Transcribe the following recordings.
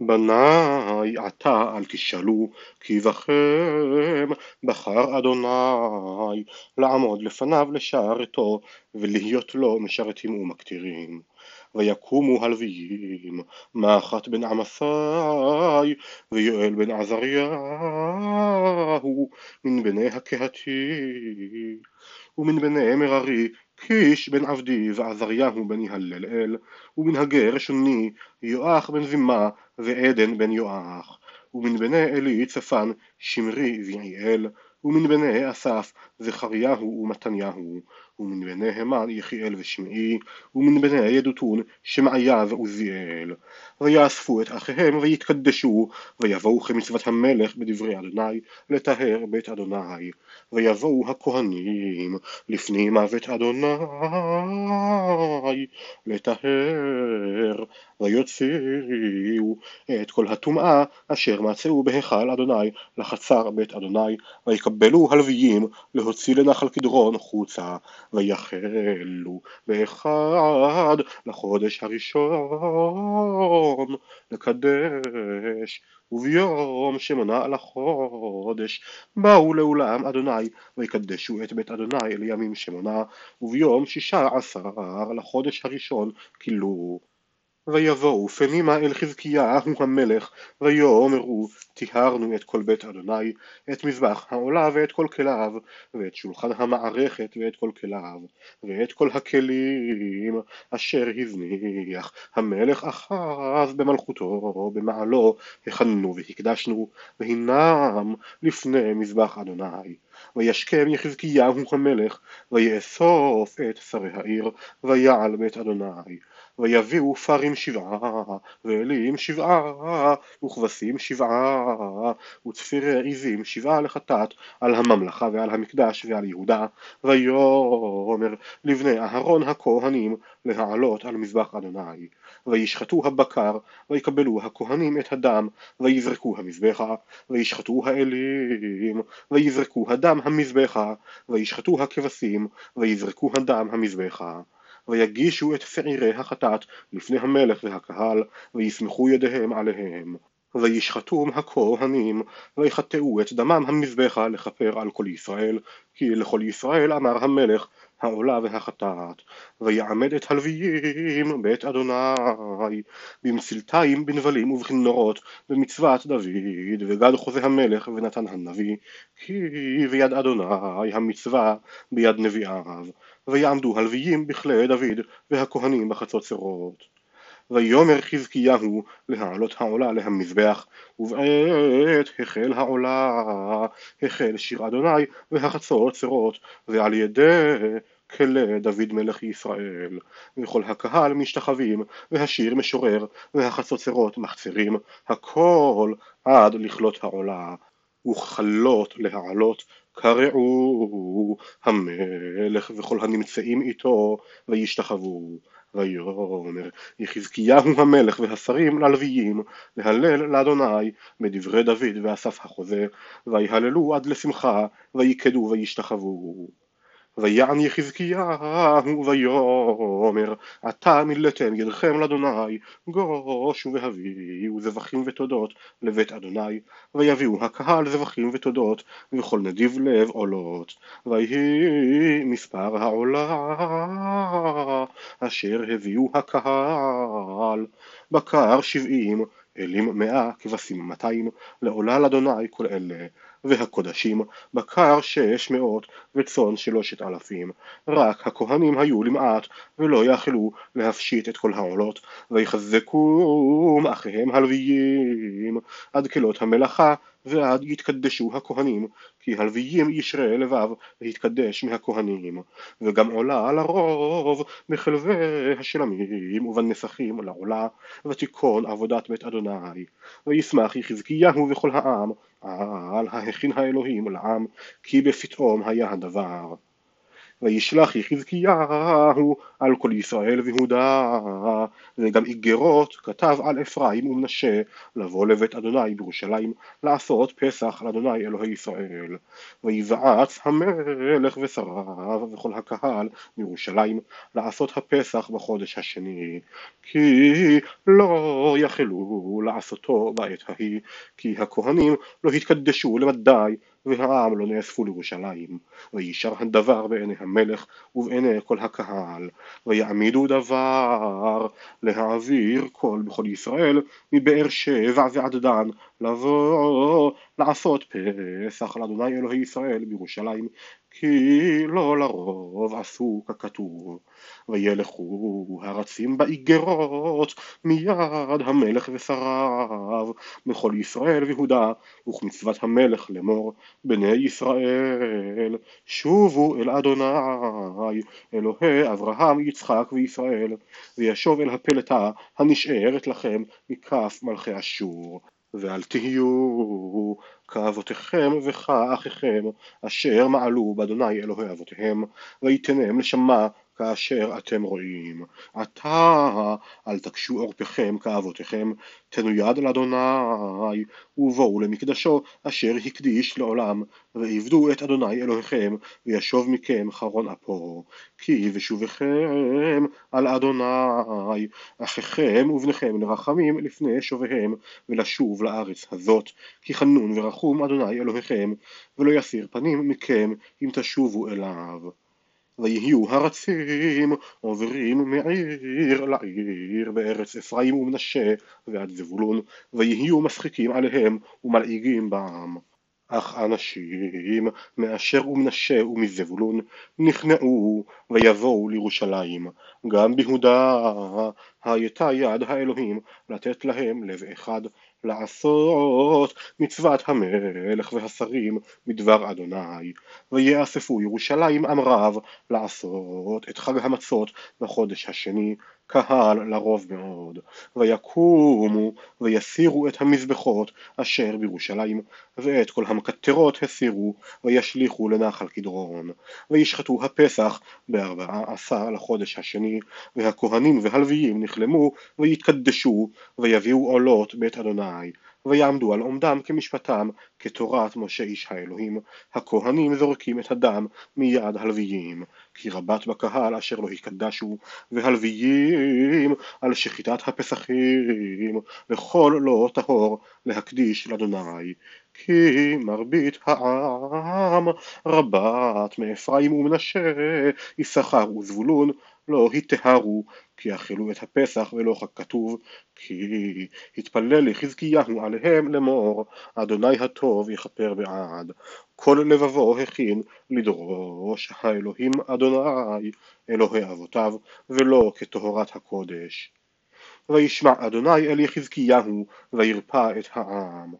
בניי עתה אל תשאלו כי בכם בחר אדוני לעמוד לפניו לשרתו ולהיות לו משרתים ומקטירים. ויקומו הלוויים מחת בן עמסי ויואל בן עזריהו מן בני הקהתי ומן בני מררי קיש בן עבדי ועזריהו בן יהללאל ומן הגר שוני יואח בן זימה ועדן בן יואח ומן בני עלי צפן שמרי ויעיאל ומן בני אסף זכריהו ומתניהו ומן בני המן יחיאל ושמעי ומן בני ידותון שמעיה ועוזיאל ויאספו את אחיהם ויתקדשו ויבואו כמצוות המלך בדברי אדוני לטהר בית אדוני. ויבואו הכהנים לפני מוות אדוני לטהר. ויוציאו את כל הטומאה אשר מצאו בהיכל אדוני לחצר בית אדוני ויקבלו הלוויים להוציא לנחל קדרון חוצה ויחלו באחד לחודש הראשון לקדש וביום שמונה לחודש באו לאולם אדוני ויקדשו את בית אדוני לימים שמונה וביום שישה עשר לחודש הראשון כילו ויבואו פנימה אל חזקיהו המלך ויאמרו טיהרנו את כל בית אדוני את מזבח העולה ואת כל כליו ואת שולחן המערכת ואת כל כליו ואת כל הכלים אשר הזניח המלך אחז במלכותו במעלו הכנו והקדשנו והנם לפני מזבח אדוני. וישכם יחזקיהו המלך ויאסוף את שרי העיר ויעל בית אדוני ויביאו פרים שבעה, ואלים שבעה, וכבשים שבעה, וצפירי עזים שבעה לחטאת על הממלכה ועל המקדש ועל יהודה, ויאמר לבני אהרון הכהנים להעלות על מזבח אדוני, וישחטו הבקר, ויקבלו הכהנים את הדם, ויזרקו המזבחה, וישחטו האלים, ויזרקו הדם המזבחה, וישחטו הכבשים, ויזרקו הדם המזבחה. ויגישו את שעירי החטאת לפני המלך והקהל, ויסמכו ידיהם עליהם. וישחטום הכהנים, ויחטאו את דמם המזבחה לכפר על כל ישראל, כי לכל ישראל אמר המלך, העולה והחטאת, ויעמד את הלוויים בית אדוני, במסלתיים, בנבלים ובכנורות, במצוות דוד, וגד חוזה המלך ונתן הנביא, כי ביד אדוני המצווה ביד נביאיו, ויעמדו הלוויים בכלי דוד, והכהנים בחצוצרות. ויאמר חזקיהו להעלות העולה להמזבח ובעת החל העולה החל שיר אדוני והחצות צרות ועל ידי כלי דוד מלך ישראל. וכל הקהל משתחווים והשיר משורר והחצוצרות מחצרים הכל עד לכלות העולה וכלות להעלות קראו המלך וכל הנמצאים איתו וישתחוו ויאמר יחזקיהו המלך והשרים ללוויים להלל לאדוני בדברי דוד ואסף החוזה ויהללו עד לשמחה ויקדו וישתחוו ויען יחזקיהו ויאמר עתה מילאתם ידכם לאדוני גושו והביאו זבחים ותודות לבית אדוני ויביאו הקהל זבחים ותודות וכל נדיב לב עולות. ויהי מספר העולה אשר הביאו הקהל. בקר שבעים אלים מאה כבשים מאתיים לעולה לאדוני כל אלה והקודשים בקר שש מאות וצאן שלושת אלפים. רק הכהנים היו למעט ולא יכלו להפשיט את כל העולות. ויחזקו אחיהם הלוויים עד כלות המלאכה ועד יתקדשו הכהנים כי הלוויים ישרה לבב להתקדש מהכהנים. וגם עולה על הרוב בחלבי השלמים ובנסחים לעולה ותיכון עבודת בית אדוני. וישמח יחזקיהו וכל העם על ההכין האלוהים לעם כי בפתאום היה הדבר וישלח יחזקיהו על כל ישראל ויהודה. וגם איגרות כתב על אפרים ומנשה לבוא לבית אדוני בירושלים לעשות פסח על אדוני אלוהי ישראל. ויבעץ המלך ושריו וכל הקהל מירושלים לעשות הפסח בחודש השני כי לא יכלו לעשותו בעת ההיא כי הכהנים לא התקדשו למדי והעם לא נאספו לירושלים, וישר הדבר בעיני המלך ובעיני כל הקהל, ויעמידו דבר להעביר כל בכל ישראל מבאר שבע ועד דן לבוא לעשות פסח לאדוני אלוהי ישראל בירושלים כי לא לרוב עשו ככתוב וילכו הרצים באיגרות מיד המלך ושריו מכל ישראל ויהודה וכמצוות המלך לאמור בני ישראל. שובו אל אדוני אלוהי אברהם יצחק וישראל וישוב אל הפלטה הנשארת לכם מכף מלכי אשור ואל תהיו כאבותיכם וכאחיכם אשר מעלו באדוני אלוהי אבותיהם ויתנם לשמה כאשר אתם רואים. עתה אל תקשו עורפכם כאבותיכם, תנו יד לאדוני, ובואו למקדשו אשר הקדיש לעולם, ועבדו את אדוני אלוהיכם, וישוב מכם חרון אפו. כי ושובכם על אדוני, אחיכם ובניכם לרחמים לפני שוביהם, ולשוב לארץ הזאת, כי חנון ורחום אדוני אלוהיכם, ולא יסיר פנים מכם אם תשובו אליו. ויהיו הרצים עוברים מעיר לעיר בארץ אפרים ומנשה ועד זבולון ויהיו משחיקים עליהם ומלעיגים בעם. אך אנשים מאשר ומנשה ומזבולון נכנעו ויבואו לירושלים. גם ביהודה הייתה יד האלוהים לתת להם לב אחד לעשות מצוות המלך והשרים בדבר אדוני ויאספו ירושלים עם רב לעשות את חג המצות בחודש השני קהל לרוב מאוד ויקומו ויסירו את המזבחות אשר בירושלים ואת כל המקטרות הסירו וישליכו לנחל קדרון וישחטו הפסח בארבעה עשר לחודש השני והכהנים והלוויים נכלמו ויתקדשו ויביאו עולות בית אדוני ויעמדו על עומדם כמשפטם כתורת משה איש האלוהים. הכהנים זורקים את הדם מיד הלוויים כי רבת בקהל אשר לא הקדשו והלוויים על שחיטת הפסחים וכל לא טהור להקדיש לאדוני. כי מרבית העם רבת מאפרים ומנשה יששכר וזבולון לא היטהרו כי אכלו את הפסח ולא ככתוב כי התפלל לחזקיהו עליהם לאמור אדוני הטוב יכפר בעד. כל לבבו הכין לדרוש האלוהים אדוני אלוהי אבותיו ולא כטהרת הקודש. וישמע אדוני אל יחזקיהו וירפא את העם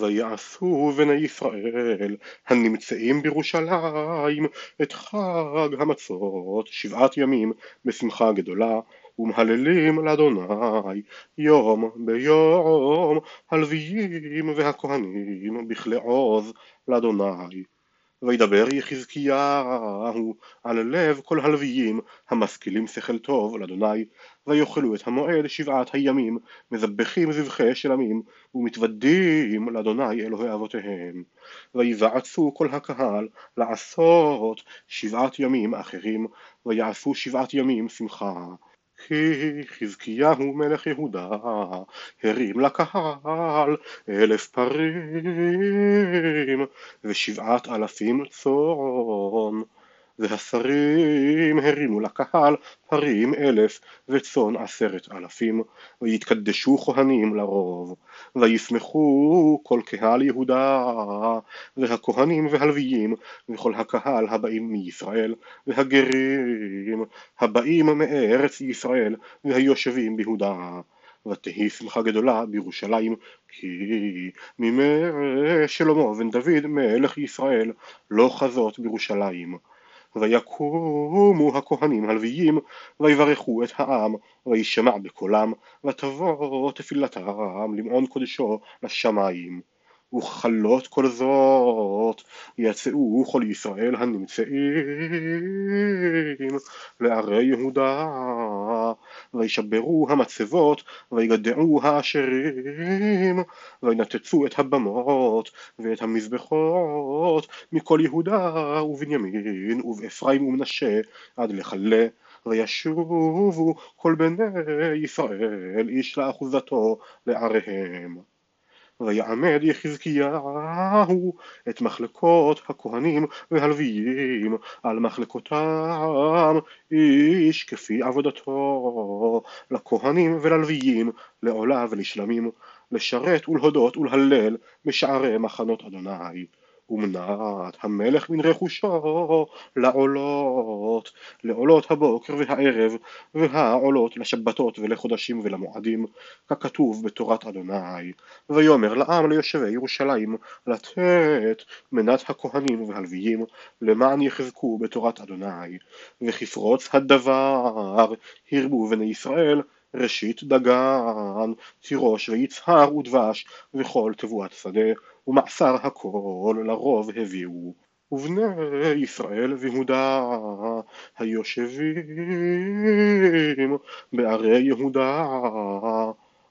ויעשו בני ישראל הנמצאים בירושלים את חג המצות שבעת ימים בשמחה גדולה ומהללים לאדוני יום ביום הלוויים והכהנים בכלי עוז לאדוני וידבר יחזקיהו על לב כל הלוויים המשכילים שכל טוב לאדוני ויאכלו את המועד שבעת הימים מזבחים זבחי שלמים ומתוודים לאדוני אלוהי אבותיהם. ויבעצו כל הקהל לעשות שבעת ימים אחרים ויעשו שבעת ימים שמחה חזקיהו מלך יהודה הרים לקהל אלף פרים ושבעת אלפים צאן והשרים הרימו לקהל פרים אלף וצאן עשרת אלפים ויתקדשו כהנים לרוב וישמחו כל קהל יהודה והכהנים והלוויים וכל הקהל הבאים מישראל והגרים הבאים מארץ ישראל והיושבים ביהודה. ותהי שמחה גדולה בירושלים כי מימי שלמה בן דוד מלך ישראל לא חזות בירושלים ויקומו הכהנים הלוויים ויברכו את העם וישמע בקולם ותבוא תפילתם למעון קודשו לשמיים וככלות כל זאת יצאו כל ישראל הנמצאים לערי יהודה וישברו המצבות ויגדעו העשרים וינתצו את הבמות ואת המזבחות מכל יהודה ובנימין ובאפרים ומנשה עד לכלה וישובו כל בני ישראל איש לאחוזתו לעריהם ויעמד יחזקיהו את מחלקות הכהנים והלוויים. על מחלקותם איש כפי עבודתו לכהנים וללוויים לעולה ולשלמים לשרת ולהודות ולהלל בשערי מחנות אדוני ומנת המלך מן רכושו לעולות, לעולות הבוקר והערב והעולות לשבתות ולחודשים ולמועדים ככתוב בתורת אדוני. ויאמר לעם ליושבי ירושלים לתת מנת הכהנים והלוויים למען יחזקו בתורת אדוני. וכפרוץ הדבר הרבו בני ישראל ראשית דגן, תירוש ויצהר ודבש וכל תבואת שדה ומעשר הכל לרוב הביאו. ובני ישראל ויהודה היושבים בערי יהודה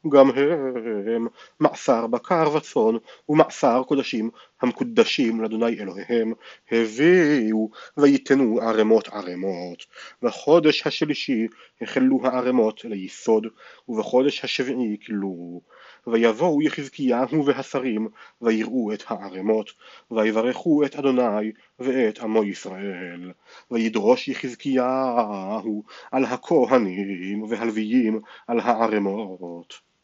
גם הם. מעשר בקר וצאן ומעשר קודשים המקודשים לאדוני אלוהיהם הביאו ויתנו ערמות ערמות. בחודש השלישי החלו הערמות ליסוד ובחודש השביעי כלו. ויבואו יחזקיהו והשרים ויראו את הערמות ויברכו את אדוני ואת עמו ישראל. וידרוש יחזקיהו על הכהנים והלוויים על הערמות